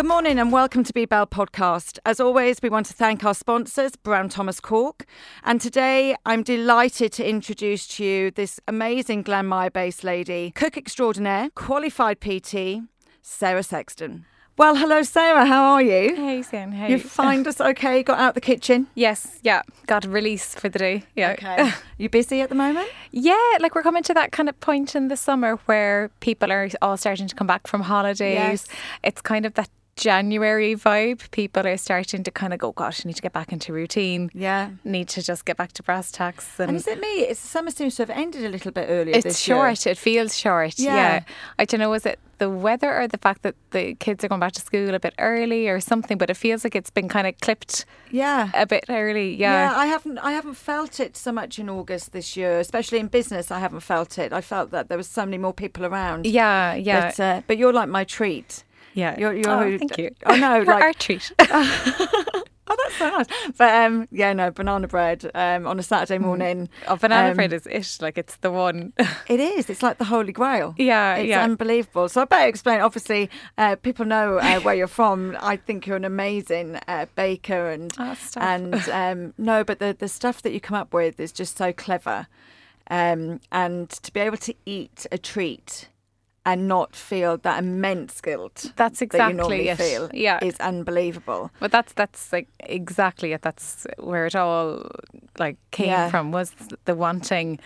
Good morning and welcome to Be Bell podcast. As always, we want to thank our sponsors, Brown Thomas Cork. And today I'm delighted to introduce to you this amazing Glanmire based lady, cook extraordinaire, qualified PT, Sarah Sexton. Well, hello, Sarah. How are you? Hey, Sian. Hey. You find us okay? Got out the kitchen? Yes. Yeah. Got a release for the day. Yeah. Okay. you busy at the moment? Yeah. Like we're coming to that kind of point in the summer where people are all starting to come back from holidays. Yes. It's kind of that January vibe. People are starting to kind of go, gosh, I need to get back into routine. Yeah. Need to just get back to brass tacks. And, And is it me? It's summer seems to have ended a little bit earlier it's this year. It's short. It feels short. Yeah. Yeah. I don't know, is it the weather or the fact that the kids are going back to school a bit early or something? But it feels like it's been kind of clipped Yeah. a bit early. Yeah, Yeah. I haven't I haven't felt it so much in August this year, especially in business. I haven't felt it. I felt that there was so many more people around. Yeah. Yeah. But, uh, but you're like my treat. Yeah. You're, you're oh, thank you. Oh no, You're like our treat. oh, that's so nice. But um, yeah, no, banana bread um, on a Saturday morning. Oh, banana Um, bread is it. Like it's the one. It is. It's like the holy grail. yeah, yeah. It's yeah. unbelievable. So I better explain. Obviously, uh, people know uh, where you're from. I think you're an amazing uh, baker, and Oh, and um, no, but the the stuff that you come up with is just so clever. Um, and to be able to eat a treat and not feel that immense guilt That's that you exactly normally it. feel Yeah. is unbelievable. but that's that's like exactly it. That's where it all like came Yeah. from was the wanting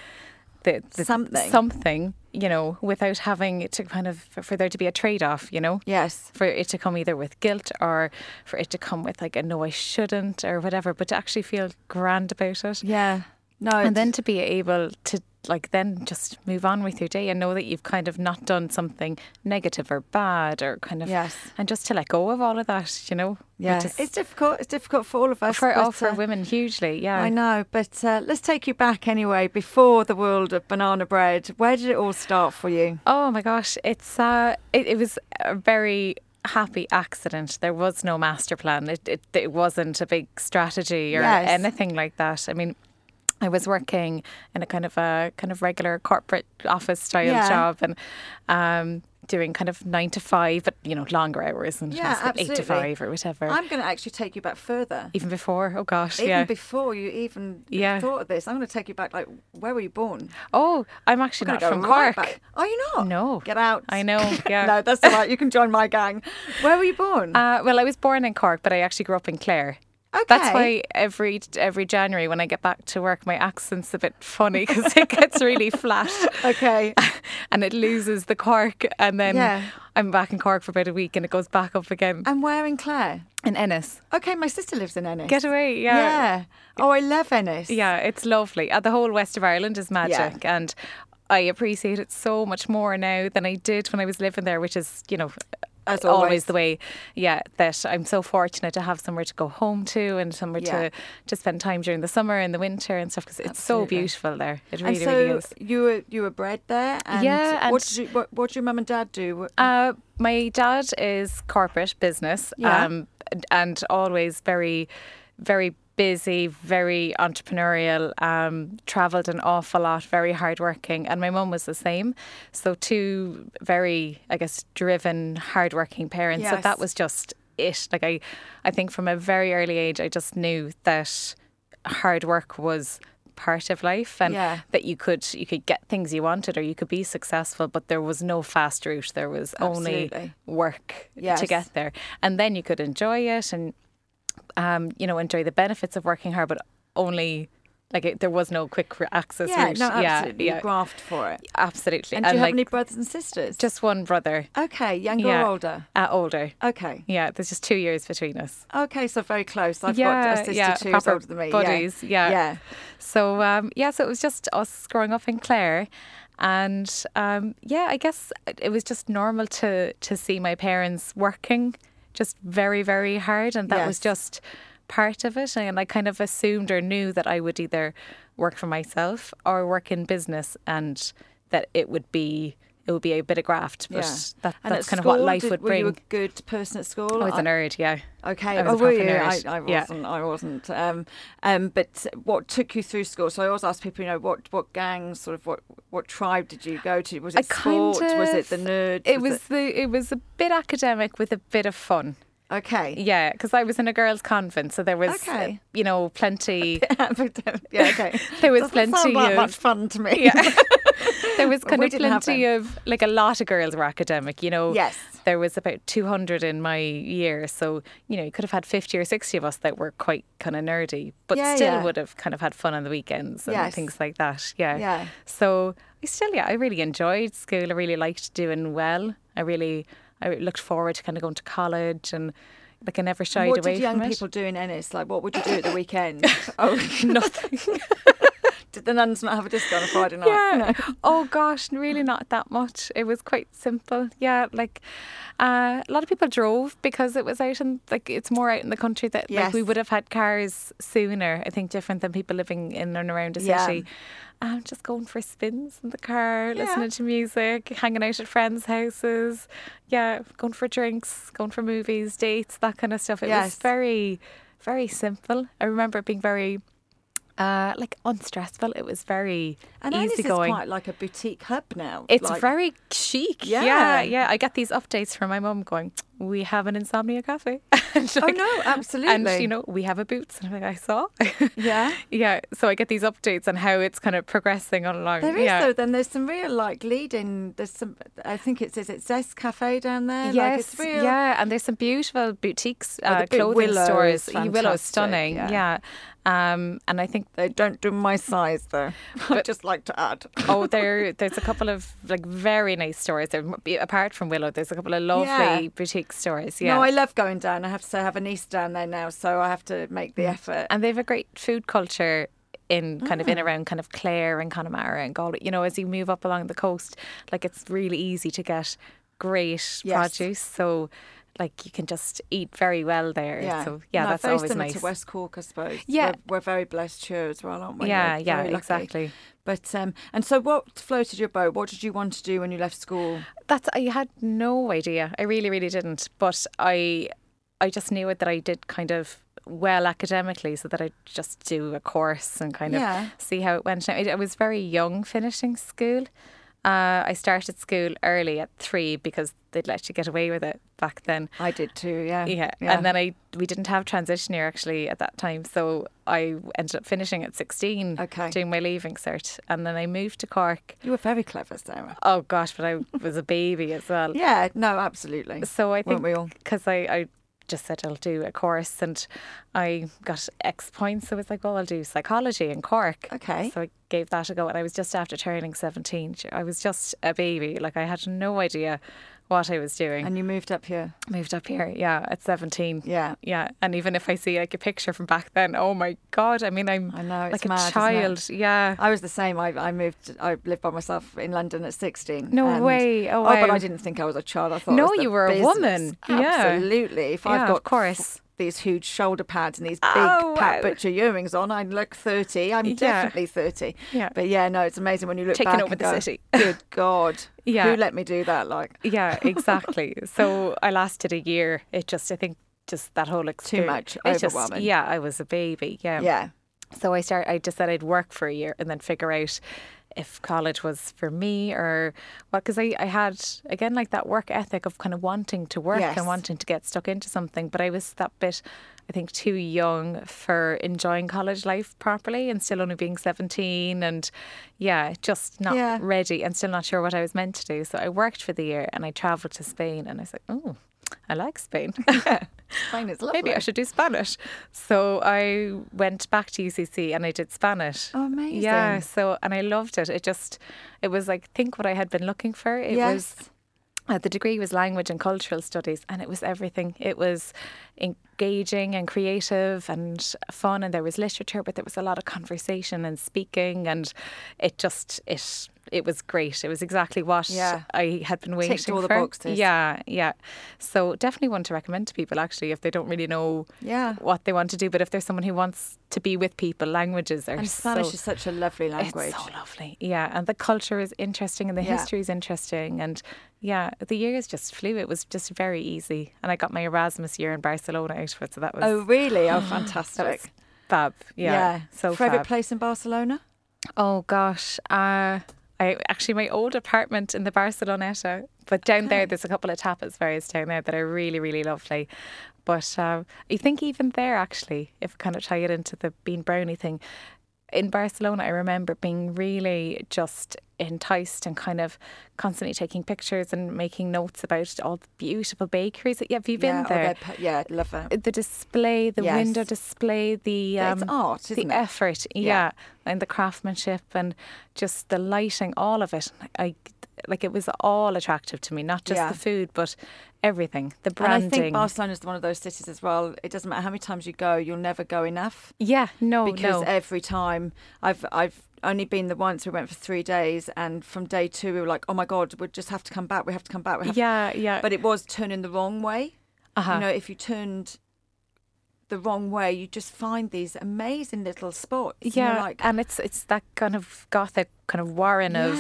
the, the Something. something you know without having to kind of for there to be a trade off. You know. Yes. For it to come either with guilt or for it to come with like a no, I shouldn't or whatever, but to actually feel grand about it. Yeah. No. and then to be able to like then just move on with your day and know that you've kind of not done something negative or bad or kind of Yes. and just to let go of all of that you know yeah, is- it's difficult. It's difficult for all of us. for but, oh, for uh, women hugely yeah I know, but uh, let's take you back anyway. Before the world of banana bread, where did it all start for you? oh my gosh it's uh it, it was a very happy accident there was no master plan it, it, it wasn't a big strategy or Yes. anything like that i mean I was working in a kind of a kind of regular corporate office style Yeah. job and um, doing kind of nine to five, but you know longer hours and Yeah, eight to five or whatever. I'm going to actually take you back further. even before, oh gosh, Even yeah. before you even Yeah. thought of this, I'm going to take you back. Like, where were you born? oh, I'm actually not from go right Cork. Are you not? No. Get out. I know, yeah. no, that's all right. You can join my gang. Where were you born? Uh, well, I was born in Cork, but I actually grew up in Clare. Okay. That's why every every January when I get back to work, my accent's a bit funny because it gets really flat Okay. and it loses the Cork, and then Yeah. I'm back in Cork for about a week, and it goes back up again and where in Clare? in Ennis. Okay, my sister lives in Ennis. Get away, yeah. yeah. Oh, I love Ennis. Yeah, it's lovely. Uh, the whole west of Ireland is magic, and I appreciate it so much more now than I did when I was living there, which is, you know, As always. always. the way. Yeah, that I'm so fortunate to have somewhere to go home to and somewhere Yeah. to to spend time during the summer and the winter and stuff because it's so beautiful there. It really, so really is. you were you were bred there, and Yeah, what and- did you, what, what did your mum and dad do? What- Uh, my dad is corporate business, Yeah. um, and, and always very, very busy, very entrepreneurial. Um, travelled an awful lot, very hardworking, and my mum was the same. So two very, I guess, driven, hardworking parents. So that was just it. Like I, I think from a very early age, I just knew that hard work was part of life and Yeah. that you could you could get things you wanted or you could be successful but there was no fast route there was only work Yes. to get there and then you could enjoy it and um you know enjoy the benefits of working hard but only like it, there was no quick access yeah, route no, absolutely. yeah You yeah graft for it. absolutely And, do you have any brothers and sisters? just one brother okay, younger Yeah. or older? uh, older Okay. yeah there's just two years between us Okay, so very close. I've got Yeah, a sister yeah, two years older than me. buddies, Yeah. yeah. Yeah. So um, yeah, so it was just us growing up in Clare, and um, yeah, I guess it was just normal to to see my parents working just very very hard, and that was just part of it. And I kind of assumed or knew that I would either work for myself or work in business, and that it would be it would be a bit of graft. But Yeah. that, that's at kind of what school, life did- would bring. were you a good person at school? I was a nerd, yeah. Okay. I was oh, a were you? I, nerd. I Yeah. wasn't. I wasn't. Um, um, but what took you through school? So I always ask people, you know, what what gangs, sort of, what what tribe did you go to? Was I it sport? kind was it the nerd? It was the it was a bit academic with a bit of fun. okay. Yeah, because I was in a girls' convent, so there was, uh, Okay. you know, plenty. yeah. Okay. There was Doesn't plenty sound that of much fun to me. Yeah. there was kind we of plenty of like a lot of girls were academic. You know, Yes. there was about 200 in my year. So, you know, you could have had 50 or 60 of us that were quite kind of nerdy, but Yeah, still yeah. would have kind of had fun on the weekends and Yes. things like that. Yeah. Yeah. So I still, yeah, I really enjoyed school. I really liked doing well. I really, I looked forward to kind of going to college and like I never shied What away did young from people it. do in Ennis? Like, what would you do at the weekend? oh, Nothing. Did the nuns not have a disco on a Friday night? Yeah. Oh gosh, really not that much. It was quite simple. Yeah, like uh, a lot of people drove because it was out in like it's more out in the country that like we would have had cars sooner. I think different than people living in and around a Yeah. city. Um, just going for spins in the car, Yeah. listening to music, hanging out at friends' houses. Yeah, going for drinks, going for movies, dates, that kind of stuff. It Yes. was very, very simple. I remember it being very. Uh, like unstressful. It was very And is easygoing. quite like a boutique hub now. It's like, very chic. Yeah. Yeah. yeah, I get these updates from my mum going, "We have an insomnia cafe." And Oh like- no, absolutely. And you know, we have a boots, and I'm like, I saw. Yeah. yeah, so I get these updates on how it's kind of progressing along. There is yeah. though. Then there's some real like leading. There's some. I think it's is it Zest Cafe down there. Yes, like it's real. yeah, and there's some beautiful boutiques, Oh, uh, clothing Willow stores. fantastic, stunning, yeah. yeah. Um, and I think They don't do my size though. I'd just like to add. oh, there there's a couple of like very nice stores. There, apart from Willow, there's a couple of lovely Yeah. Stores. Yeah, No, I love going down. I have to say, I have a niece down there now, so I have to make Mm. the effort. and they have a great food culture in kind of in Mm. around kind of Clare and Connemara and Galway. You know, as you move up along the coast, like it's really easy to get great Yes. produce. So like you can just eat very well there. Yeah. So yeah, No, that's always nice. to West Cork, I suppose. Yeah. we're, we're very blessed here as well, aren't we? yeah, We're yeah, exactly. But um, and so what floated your boat? What did you want to do when you left school? That's I had no idea. I really, really didn't. But I, I just knew it that I did kind of well academically, so that I'd just do a course and kind Yeah. of see how it went. I I was very young finishing school. Uh, I started school early at three because they'd let you get away with it back then. I did too. Yeah. Yeah. and then I we didn't have transition year actually at that time, so I ended up finishing at sixteen, Okay. doing my leaving cert, and then I moved to Cork. you were very clever, Sarah. Oh gosh, but I was a baby as well. Yeah. No, absolutely. So I think we all? because I, I just said I'll do a course and I got X points. So I was like, well, I'll do psychology in Cork. Okay. So I gave that a go. And I was just after turning 17. I was just a baby. Like I had no idea what I was doing. And you moved up here. Moved up here, yeah, at 17. Yeah. Yeah. And even if I see like a picture from back then, oh my God. I mean, I'm I know, it's like a child. Yeah. I was the same. I, I moved. I lived by myself in London at sixteen. No and- way. Oh, oh but wow. I didn't think I was a child. I thought I No, you were a business. woman. Yeah. Absolutely. If Yeah, I've of got course. These huge shoulder pads and these big Oh, Pat wow. Butcher earrings on, I look thirty. I'm Yeah. definitely thirty. Yeah. But yeah, no, it's amazing when you look Taking back over and the go, city. Good God. Yeah. Who let me do that? Like Yeah, exactly. so I lasted a year. It just, I think, just that whole experience. Too much, it just- yeah, I was a baby. Yeah. yeah. So I started. I just said I'd work for a year and then figure out if college was for me or what. Because I, I had again like that work ethic of kind of wanting to work Yes. and wanting to get stuck into something. But I was that bit. I think too young for enjoying college life properly and still only being 17 and yeah just not Yeah. ready and still not sure what I was meant to do so I worked for the year and I travelled to Spain and I was like oh I like Spain Spain is lovely. maybe I should do Spanish. So I went back to UCC and I did Spanish. Oh, amazing. Yeah. So and I loved it. It just it was like think what I had been looking for. It yes. was uh, the degree was language and cultural studies, and it was everything. It was engaging and creative and fun, and there was literature, but there was a lot of conversation and speaking, and it just it it was great. It was exactly what Yeah. I had been waiting Ticked all the for. boxes. Yeah, yeah. So definitely one to recommend to people actually if they don't really know Yeah. what they want to do. But if there's someone who wants to be with people, languages are And Spanish so, is such a lovely language. It's so lovely. Yeah, and the culture is interesting and the Yeah. history is interesting and yeah, the years just flew. It was just very easy. And I got my Erasmus year in Barcelona out of it, so that was oh, really? Oh, fantastic. fab. Yeah. So Favorite fab. place in Barcelona? Oh gosh. Uh I actually my old apartment in the Barceloneta, but down there there's a couple of tapas bars down there that are really really lovely. But um, I think even there actually, if I kind of tie it into the bean brownie thing, in Barcelona I remember being really just enticed and kind of constantly taking pictures and making notes about all the beautiful bakeries. Yeah, have you been yeah, oh, there? they're yeah, love that. the display, the Yes. window display, the um, it's art, isn't the it? effort, yeah. and the craftsmanship and just the lighting, all of it. I like it was all attractive to me, not just Yeah. the food, but everything, the branding. And. I think Barcelona is one of those cities as well. It doesn't matter how many times you go, you'll never go enough yeah, no, because no, every time I've I've only been the once. We went for three days, and from day two we were like, oh my god, we just have to come back. We have to come back. We have yeah, yeah. But it was turning the wrong way. uh-huh. You know, if you turned the wrong way, you just find these amazing little spots. and yeah, like and it's it's that kind of gothic kind of warren of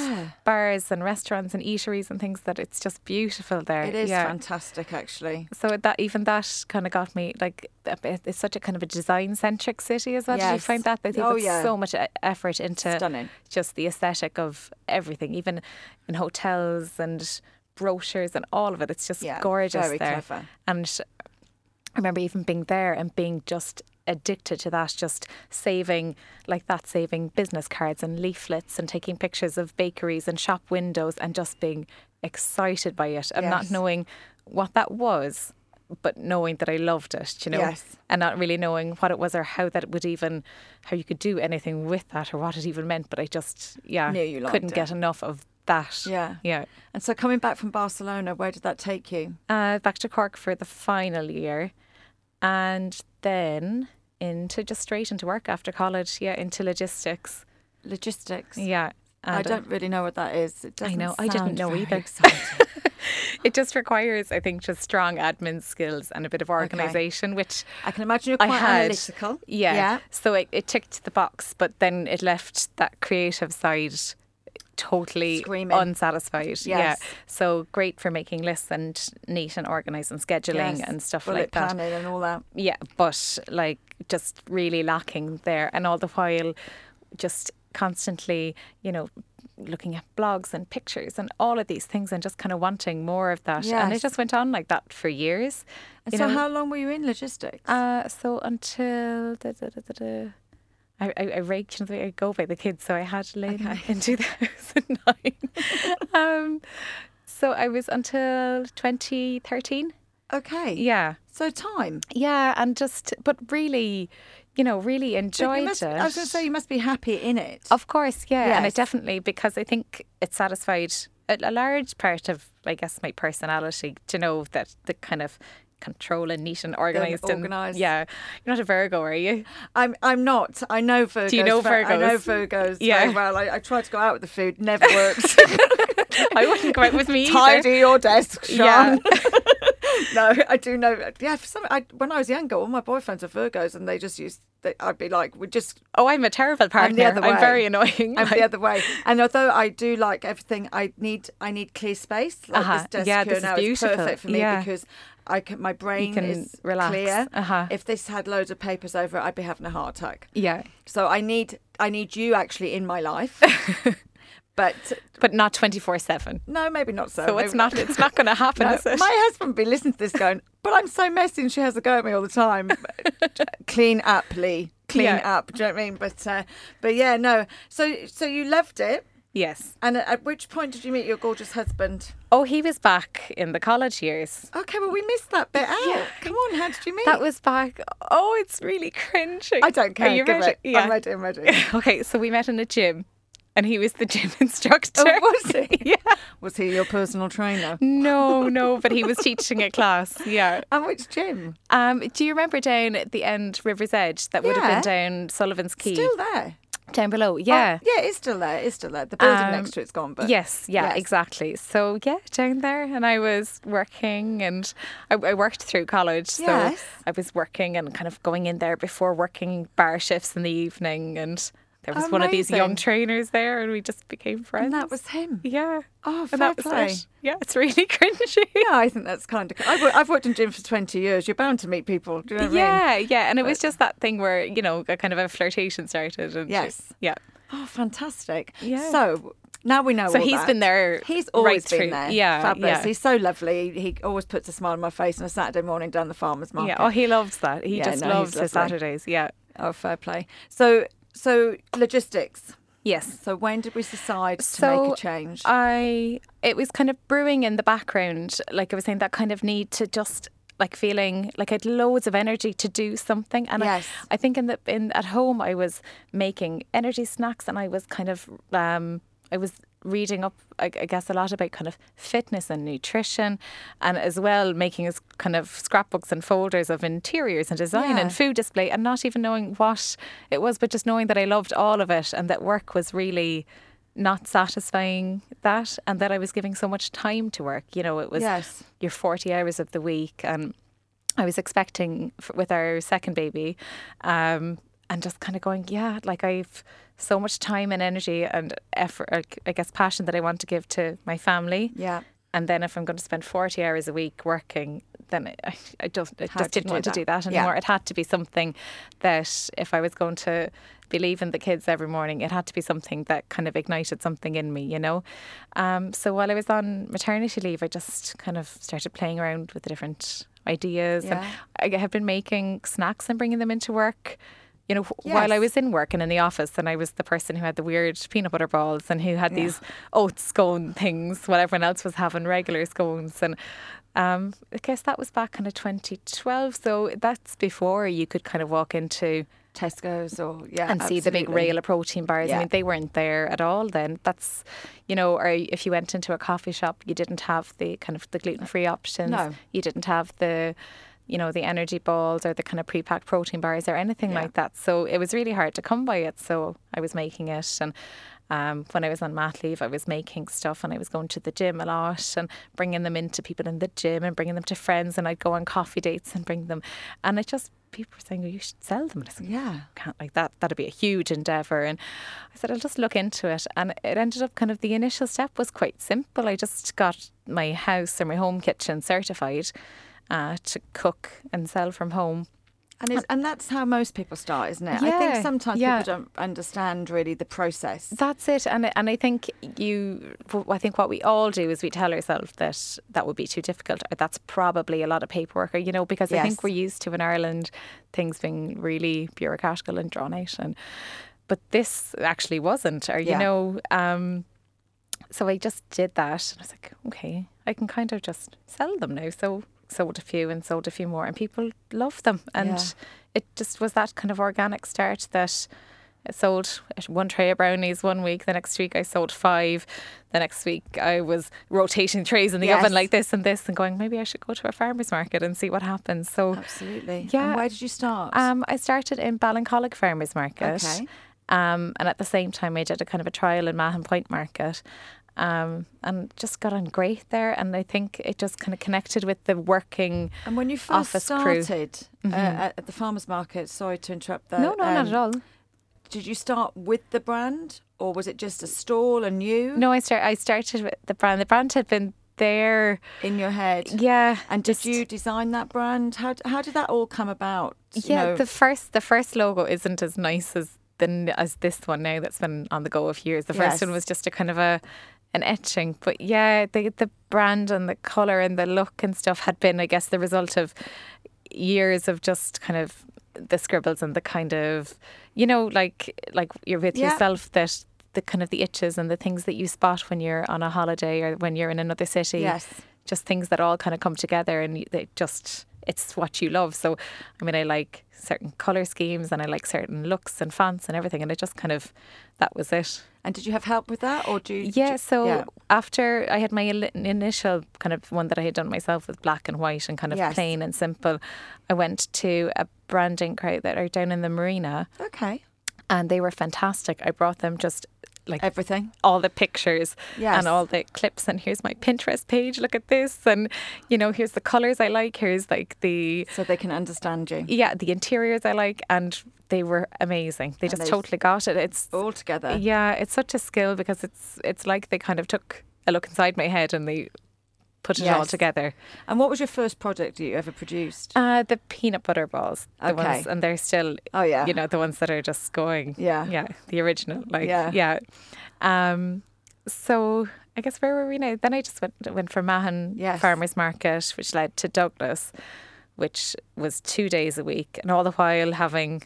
bars and restaurants and eateries and things that it's just beautiful there. it is yeah. fantastic, actually. So that even that kind of got me like it's such a kind of a design centric city as well. Did you find that they Oh, put yeah. so much effort into Stunning. just the aesthetic of everything, even in hotels and brochures and all of it. It's just Yeah, gorgeous there. clever. And I remember even being there and being just addicted to that, just saving like that, saving business cards and leaflets and taking pictures of bakeries and shop windows and just being excited by it and not knowing what that was. But knowing that I loved it, you know, Yes. and not really knowing what it was or how that would even, how you could do anything with that or what it even meant. But I just, yeah, couldn't it. get enough of that. Yeah. yeah. And so coming back from Barcelona, where did that take you? uh, back to Cork for the final year, and then into just straight into work after college. Yeah, into logistics. Logistics. Yeah, I and, uh, don't really know what that is. It doesn't know, I didn't know either. It just requires, I think, just strong admin skills and a bit of organisation, which I can imagine you're I quite had. analytical. yeah. Yeah. So it, it ticked the box, but then it left that creative side totally Screaming. unsatisfied. Yeah. So great for making lists and neat and organised and scheduling Yes, and stuff bullet like that. planning and all that. Yeah, but like just really lacking there, and all the while, just constantly, you know, looking at blogs and pictures and all of these things, and just kind of wanting more of that. And it just went on like that for years. And you so, know. how long were you in logistics? Uh, so until da, da, da, da, da, I, I, I raked you know, the way I go by the kids, so I had Lynn Okay. in 2009. um, so I was until 2013. okay. Yeah. So time. Yeah, and just, but really, you know, really enjoyed must- it. I was going to say you must be happy in it. Of course, yeah, and Yes. it definitely because I think it satisfied a, a large part of, I guess, my personality to know that the kind of control and neat and organised and organised. yeah, you're not a Virgo, are you? I'm I'm not. I know Virgos. Do you know ve- I know Virgos? Virgos Yeah. very well. I, I try to go out with the food, never works. I wouldn't go out with me either. Tidy your desk, Yeah. Sian. no, I do know. Yeah, for some, I, when I was younger, all my boyfriends are Virgos, and they just used. They, I'd be like, we just. Oh, I'm a terrible partner. I'm the other way. very annoying. I'm the other way. And although I do like everything, I need I need clear space. Like Uh-huh. this desk Yeah, here now is perfect for me Yeah. because I can, my brain can is relax. clear. Uh-huh. If this had loads of papers over it, I'd be having a heart attack. yeah, So I need I need you actually in my life. but but not twenty four seven. no, maybe not so. So it's Maybe not. It's not going to happen, No, my husband would be listening to this going, but I'm so messy and she has a go at me all the time. Clean up, Lee. Clean Yeah. up. Do you know what I mean? But uh, but yeah, no. So so you loved it. Yes. And at, which point did you meet your gorgeous husband? Oh, he was back in the college years. Okay, well we missed that bit out. Yeah. Come on, how did you meet? That was back. Oh, it's really cringy. I don't care. Are you Give ready? it. Yeah. I'm ready. I'm ready. Okay, so we met in a gym, and he was the gym instructor. Oh, was he? yeah. Was he your personal trainer? No, no, but he was teaching a class. Yeah. And which gym? Um, do you remember down at the end River's Edge that would have been down Sullivan's Quay? Still there. Down below, yeah. Oh, yeah, it's still there. It's still there. The building Um, next to it's gone, but yes, yeah, yes. exactly. So yeah, down there, and I was working, and I, I worked through college, so I was working and kind of going in there before working bar shifts in the evening, and there was one of these young trainers there, and we just became friends. and that was him. yeah. Oh, and fair that was play. it. Yeah, it's really cringy. Yeah, I think that's kind of. I've, I've worked in gym for twenty years. You're bound to meet people. You know what I mean? Yeah, yeah, and it was just that thing where you know, a kind of a flirtation started, and Yes. yeah. Oh, fantastic. Yeah. So now we know. So he's that. been there He's right always been through- there. yeah, fabulous. yeah. He's so lovely. He always puts a smile on my face on a Saturday morning down the farmers market. Yeah, oh, he loves that. He Yeah, just no, loves his. Saturdays. Yeah. Oh, fair play. So, so logistics. Yes. So when did we decide to So make a change? I it was kind of brewing in the background, like I was saying, that kind of need to just like feeling like I had loads of energy to do something. And Yes. I, I think in the in at home I was making energy snacks and I was kind of um I was reading up I, guess a lot about kind of fitness and nutrition and as well making as kind of scrapbooks and folders of interiors and design Yeah. and food display and not even knowing what it was but just knowing that I loved all of it and that work was really not satisfying that and that I was giving so much time to work. You know, it was Yes. your 40 hours of the week. And I was expecting f- with our second baby um, and just kind of going, yeah, like I've so much time and energy and effort, I guess passion that I want to give to my family. yeah. And then if I'm going to spend 40 hours a week working, then I, I, just, I just didn't do want that. to do that Yeah. anymore. It had to be something that if I was going to be leaving the kids every morning, it had to be something that kind of ignited something in me, you know? Um, so while I was on maternity leave, I just kind of started playing around with the different ideas. Yeah. And I have been making snacks and bringing them into work. You know, wh- while I was in work and in the office, and I was the person who had the weird peanut butter balls and who had Yeah. these oat scone things while everyone else was having regular scones. And um, I guess that was back in 2012. So that's before you could kind of walk into Tesco's or yeah, and see the big absolutely. rail of protein bars. Yeah. I mean, they weren't there at all then. That's, you know, or if you went into a coffee shop, you didn't have the kind of the gluten free options. No. You didn't have the, you know, the energy balls or the kind of pre packed protein bars or anything Yeah. like that. So it was really hard to come by it. So I was making it. And um, when I was on mat leave, I was making stuff and I was going to the gym a lot and bringing them into people in the gym and bringing them to friends. And I'd go on coffee dates and bring them. And it just, people were saying, oh, you should sell them. And I like, Yeah. can't like that. That'd be a huge endeavour. And I said, I'll just look into it. And it ended up kind of the initial step was quite simple. I just got my house or my home kitchen certified uh, to cook and sell from home. And and that's how most people start, isn't it? I think sometimes yeah. people don't understand really the process. That's it. And I- and I think you, I think what we all do is we tell ourselves that that would be too difficult, or that's probably a lot of paperwork, or you know, because I think we're used to in Ireland things being really bureaucratical and drawn out, and but this actually wasn't, or you Yeah. know. Um, so I just did that, and I was like, okay, I can kind of just sell them now. So sold a few and sold a few more, and people love them, and Yeah. it just was that kind of organic start that. I sold one tray of brownies one week. The next week I sold five. The next week I was rotating trays in the Yes. oven like this and this, and going maybe I should go to a farmer's market and see what happens. So Absolutely. Yeah. And where did you start? um, I started in Ballincollig Farmers Market. Okay. Um, and at the same time, I did a kind of a trial in Mahon Point Market. Um, and just got on great there. And I think it just kind of connected with the working. and when you first started uh, at, at the farmers market, sorry to interrupt there. no, no, not um, at all. Did you start with the brand, or was it just a stall and you No, I start. I started with the brand. The brand had been there. in your head? Yeah. And did just- you design that brand? How how did that all come about? You Yeah, know, the first the first logo isn't as nice as the as this one now that's been on the go a few years. The first Yes. one was just a kind of a an etching, but yeah, the the brand and the color and the look and stuff had been, I guess, the result of years of just kind of the scribbles and the kind of you know like like you're with Yeah. yourself that the kind of the itches and the things that you spot when you're on a holiday or when you're in another city yes. just things that all kind of come together and they just it's what you love so i mean i like certain color schemes and i like certain looks and fonts and everything and it just kind of that was it And did you have help with that, or do you? yeah so yeah. after i had my initial kind of one that i had done myself with black and white and kind of Yes. plain and simple i went to a branding crowd that are down in the marina Okay. and they were fantastic. I brought them just like Everything. all the pictures Yes. and all the clips and here's my Pinterest page look at this and you know here's the colors I like here's like the So they can understand you yeah the interiors I like and they were amazing they just totally got it it's all together. yeah it's such a skill because it's it's like they kind of took a look inside my head and they put it all together And what was your first product you ever produced? uh the peanut butter balls the Okay. ones and they're still Oh, yeah. you know the ones that are just going Yeah. yeah the original like Yeah. yeah um so I guess where were we now then I just went went for Mahon Yes. Farmers Market which led to Douglas which was two days a week and all the while having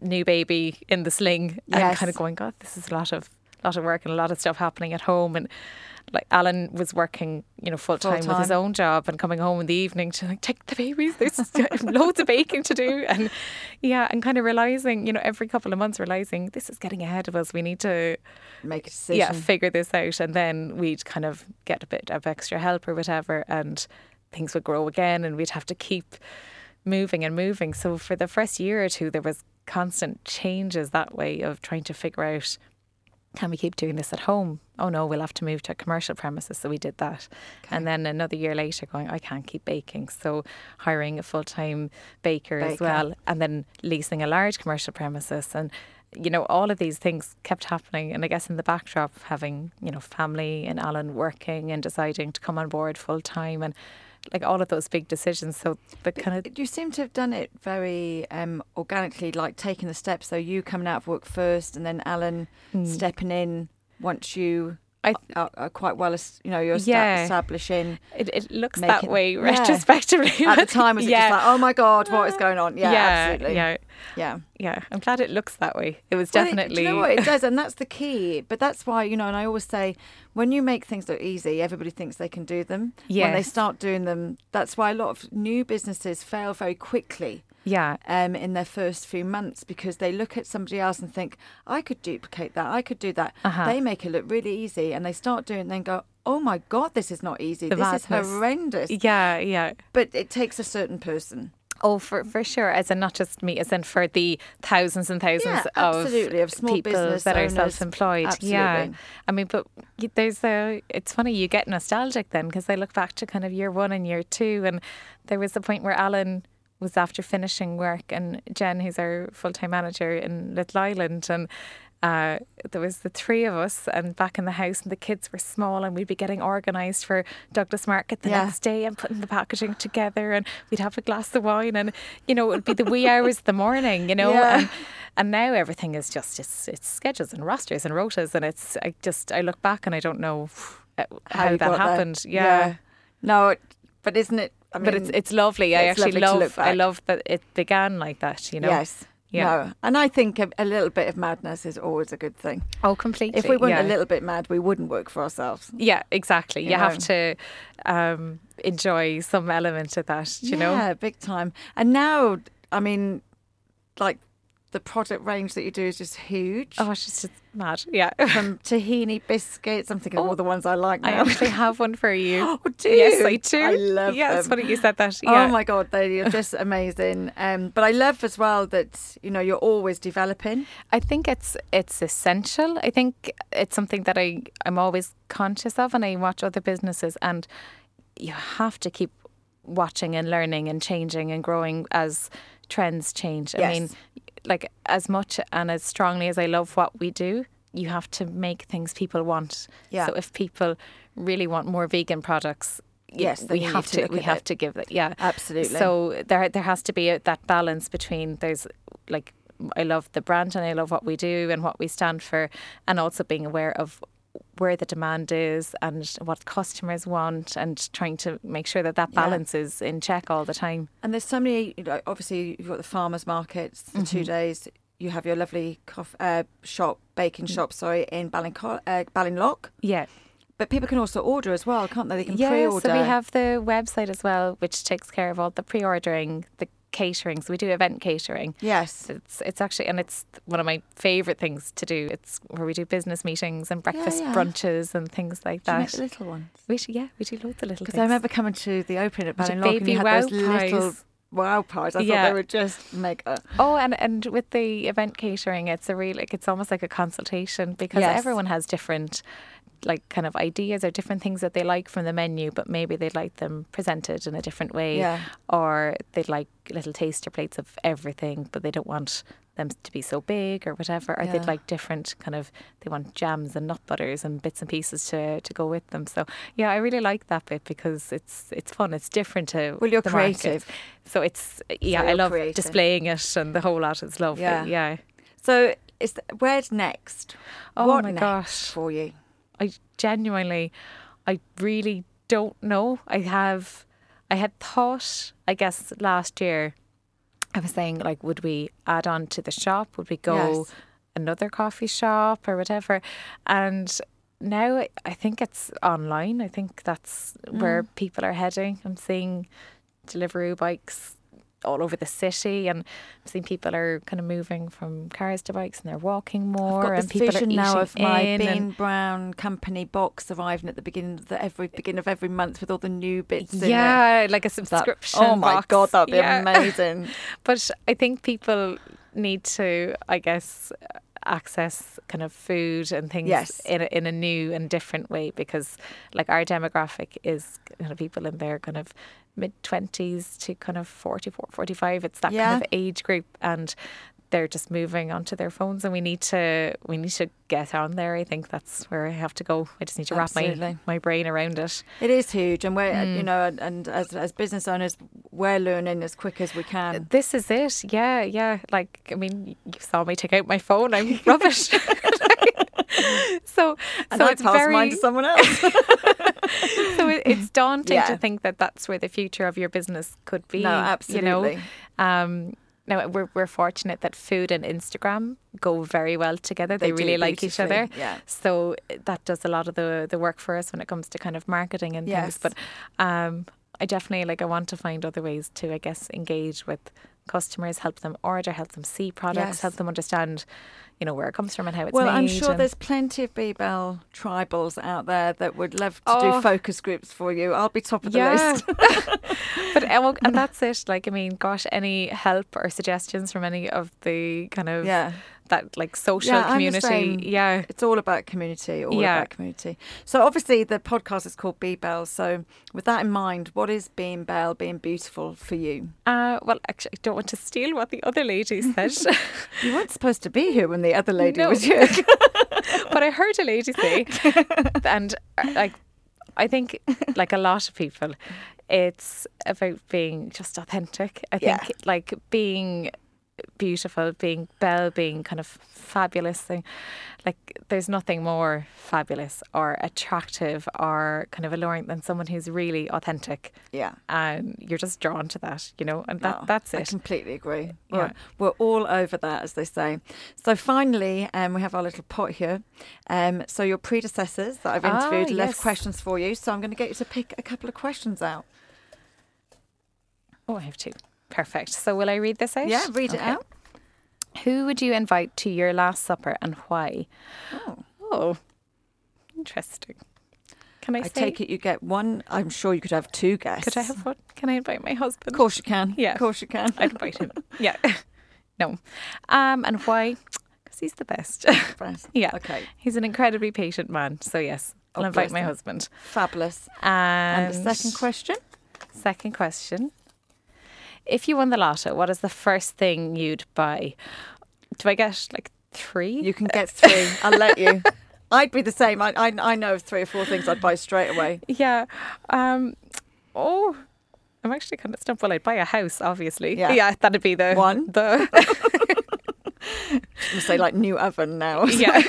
new baby in the sling and kind of going god this is a lot of lot of work and a lot of stuff happening at home and like Alan was working, you know, full time with his own job and coming home in the evening to like take the babies. There's loads of baking to do, and yeah, and kind of realizing, you know, every couple of months realizing this is getting ahead of us. We need to Make a decision. yeah figure this out, and then we'd kind of get a bit of extra help or whatever, and things would grow again, and we'd have to keep moving and moving. So for the first year or two, there was constant changes that way of trying to figure out can we keep doing this at home? Oh no, we'll have to move to a commercial premises. So we did that. And then another year later, going, I can't keep baking. So hiring a full time baker, as well, and then leasing a large commercial premises. And, you know, all of these things kept happening. And I guess in the backdrop, having, you know, family and Alan working and deciding to come on board full time and like all of those big decisions. So the kind of You seem to have done it very um, organically, like taking the steps. So you coming out of work first, and then Alan stepping in once you I- are, are uh, quite well, you know, you're Yeah. establishing. it, it looks Make that way yeah. retrospectively. At the time, was it yeah. just like, oh my god, what is going on? Yeah, yeah, absolutely. yeah, yeah. yeah. I'm glad it looks that way. It was Well, it- definitely. you know what it does, and that's the key. But that's why you know, and I always say, when you make things look easy, everybody thinks they can do them. When they start doing them, that's why a lot of new businesses fail very quickly. Yeah, Um, in their first few months because they look at somebody else and think, I could duplicate that, I could do that. Uh-huh. They make it look really easy and they start doing it and then go, Oh my God, this is not easy. The this is horrendous. yeah, yeah. But it takes a certain person. Oh, for for sure. As in not just me, as in for the thousands and thousands Yeah, absolutely, of small people business that are owners. self-employed. Yeah, I mean, but there's a. It's funny you get nostalgic then because I look back to kind of year one and year two, and there was a point where Alan was after finishing work, and Jen, who's our full-time manager in Little Island, and. Uh, there was the three of us and back in the house and the kids were small and we'd be getting organised for Douglas Market the Yeah. next day and putting the packaging together and we'd have a glass of wine and you know it would be the wee hours of the morning you know Yeah. and, and now everything is just it's, it's schedules and rosters and rotas and it's I just I look back and I don't know uh, how, that got there. happened yeah, No, but isn't it? I mean, but it's it's lovely I actually lovely love I love that it began like that you know Yes. Yeah. No. And I think a, a little bit of madness is always a good thing. oh completely If we weren't yeah. a little bit mad, we wouldn't work for ourselves. yeah exactly you, You have to um, enjoy some element of that you know Yeah, big time. And now, I mean, like the product range that you do is just huge. oh it's just mad yeah From tahini biscuits, I'm thinking of Oh, all the ones I like I actually have one for you Oh, do yes? I do I love yeah it's funny you said that yeah Oh my god, they are just amazing. Um, but I love as well that you know you're always developing. I think it's it's essential. I think it's something that I I'm always conscious of, and I watch other businesses, and you have to keep watching and learning and changing and growing as trends change. I mean, Yes. Like as much and as strongly as I love what we do, you have to make things people want. Yeah. So if people really want more vegan products. Yes, we have to to. we have it. to give that. Yeah, Absolutely. So there, there has to be a, that balance between there's like I love the brand and I love what we do and what we stand for, and also being aware of where the demand is and what customers want, and trying to make sure that that Yeah. balance is in check all the time. And there's so many. You know, obviously, you've got the farmers markets for Mm-hmm. two days. You have your lovely coff- uh, shop, baking Mm. shop, sorry, in Ballinco- uh, Ballinlough. Yeah, But people can also order as well, can't they? They can yeah. pre-order. So we have the website as well, which takes care of all the pre-ordering, the catering. So we do event catering. Yes. It's it's actually and it's one of my favorite things to do. It's where we do business meetings and breakfast yeah. brunches and things like that. little ones? We should, yeah, we do loads of little Because. I remember coming to the opening at Ballinlough and you had wow those little pies. wow pies. I thought they were just mega. Oh, and and with the event catering, it's a real like it's almost like a consultation because Yes. everyone has different like kind of ideas or different things that they like from the menu, but maybe they'd like them presented in a different way, Yeah. or they'd like little taster plates of everything, but they don't want them to be so big or whatever, or Yeah. they'd like different kind of they want jams and nut butters and bits and pieces to to go with them. So yeah, I really like that bit because it's it's fun. It's different to Well, you're the market. creative. So it's yeah, I love creative. displaying it and the whole lot. It's lovely. Yeah. Yeah. So is th- where's next? Oh what my next gosh. for you? I genuinely, I really don't know. I have, I had thought, I guess last year, I was saying like, would we add on to the shop? Would we go Yes. another coffee shop or whatever? And now I- think it's online. I think that's where Mm. people are heading. I'm seeing Deliveroo bikes all over the city and I've seen people are kind of moving from cars to bikes and they're walking more and people vision are eating now of my Bean Brownie company box arriving at the beginning of the every beginning of every month with all the new bits in yeah, like a That- subscription. oh my box. god, that'd be Yeah. amazing. But I think people need to, I guess, access kind of food and things Yes. in a, in a new and different way because, like, our demographic is kind of people in their kind of mid twenties to kind of 44, 45. It's that Yeah. kind of age group, and they're just moving onto their phones, and we need to we need to get on there. I think that's where I have to go. I just need to wrap my Absolutely. my brain around it. It is huge, and we're Mm. you know, and, and as as business owners, we're learning as quick as we can. This is it. Yeah, yeah. Like, I mean, you saw me take out my phone. I'm rubbish. so, And so I it's pass very, mine to someone else. so it, it's daunting Yeah. to think that that's where the future of your business could be. no, absolutely. You know, um, now we're we're fortunate that food and Instagram go very well together. They, They really like each other. yeah. So that does a lot of the the work for us when it comes to kind of marketing and Yes. things. But um, I definitely like I want to find other ways to I guess engage with customers, help them order, help them see products, Yes. help them understand, you know, where it comes from and how it's Well, made. I'm sure there's plenty of B-Bell tribals out there that would love to Oh. do focus groups for you. I'll be top of the Yeah. list. but uh, and that's it. Like, I mean, gosh, any help or suggestions from any of the kind of yeah. that like social Yeah, community? Yeah. It's all about community, all Yeah. about community. So obviously the podcast is called Be Bell. So with that in mind, what is being Bell, being beautiful for you? Uh, well, actually, I don't want to steal what the other lady said, You weren't supposed to be here when the other lady No. was you. but I heard a lady say, and uh, like, I think, like a lot of people, it's about being just authentic. I Yeah. think, like, being beautiful, being belle, being kind of fabulous thing. Like, there's nothing more fabulous or attractive or kind of alluring than someone who's really authentic, yeah. and you're just drawn to that, you know. And that No, that's it. I completely agree. Yeah. We're, all over that, as they say. So finally, um, we have our little pot here. Um, so your predecessors that I've Ah, interviewed left yes. questions for you. So I'm going to get you to pick a couple of questions out. Oh, I have two. Perfect. So, will I read this out? Yeah, read it out. Who would you invite to your last supper and why? Oh. Oh, interesting. Can I, I take it you get one. I'm sure you could have two guests. Could I have one? Can I invite my husband? Of course you can. Yeah. Of course you can. I'd invite him. Yeah. no. Um, and why? Because he's the best. Best. yeah. Okay. He's an incredibly patient man. So yes, I'll invite my husband. Fabulous. And, And the second question? Second question. If you won the lotto, what is the first thing you'd buy? Do I get like three? You can get three. I'll let you. I'd be the same. I, I I know of three or four things I'd buy straight away. Yeah. Um. Oh, I'm actually kind of stumped. Well, I'd buy a house, obviously. Yeah. yeah that'd be the One. The I'm gonna say like new oven now. yeah.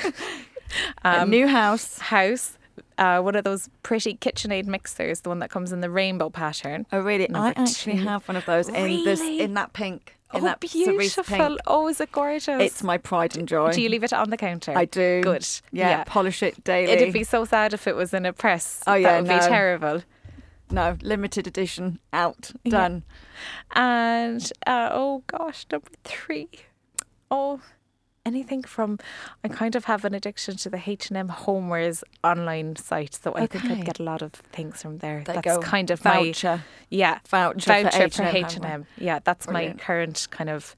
Um, new house. house. Uh, one of those pretty KitchenAid mixers, the one that comes in the rainbow pattern. Oh really? I actually two. have one of those in this in that pink. In oh, that beautiful! pink. Oh, is it gorgeous? It's my pride and joy. Do you leave it on the counter? I do. Good. Yeah, Yeah. polish it daily. It'd be so sad if it was in a press. Oh, yeah, that would no. be terrible. no limited edition. Out. Yeah. Done. And uh, oh gosh, number three. Oh, anything from I kind of have an addiction to the H&M homewares online site, so I think I'd get a lot of things from there. They that's go kind of voucher. my yeah Voucher for for H&M H&M. Yeah, that's Brilliant. my current kind of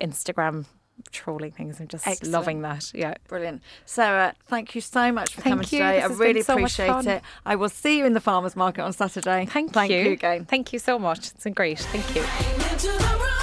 Instagram trolling things. I'm just Excellent. loving that. Yeah. Brilliant. Sarah, thank you so much for Thank coming you. today. This I really so appreciate it. I will see you in the farmers market on Saturday. Thank, Thank you. you again. Thank you so much. It's been great. Thank you. Into the room.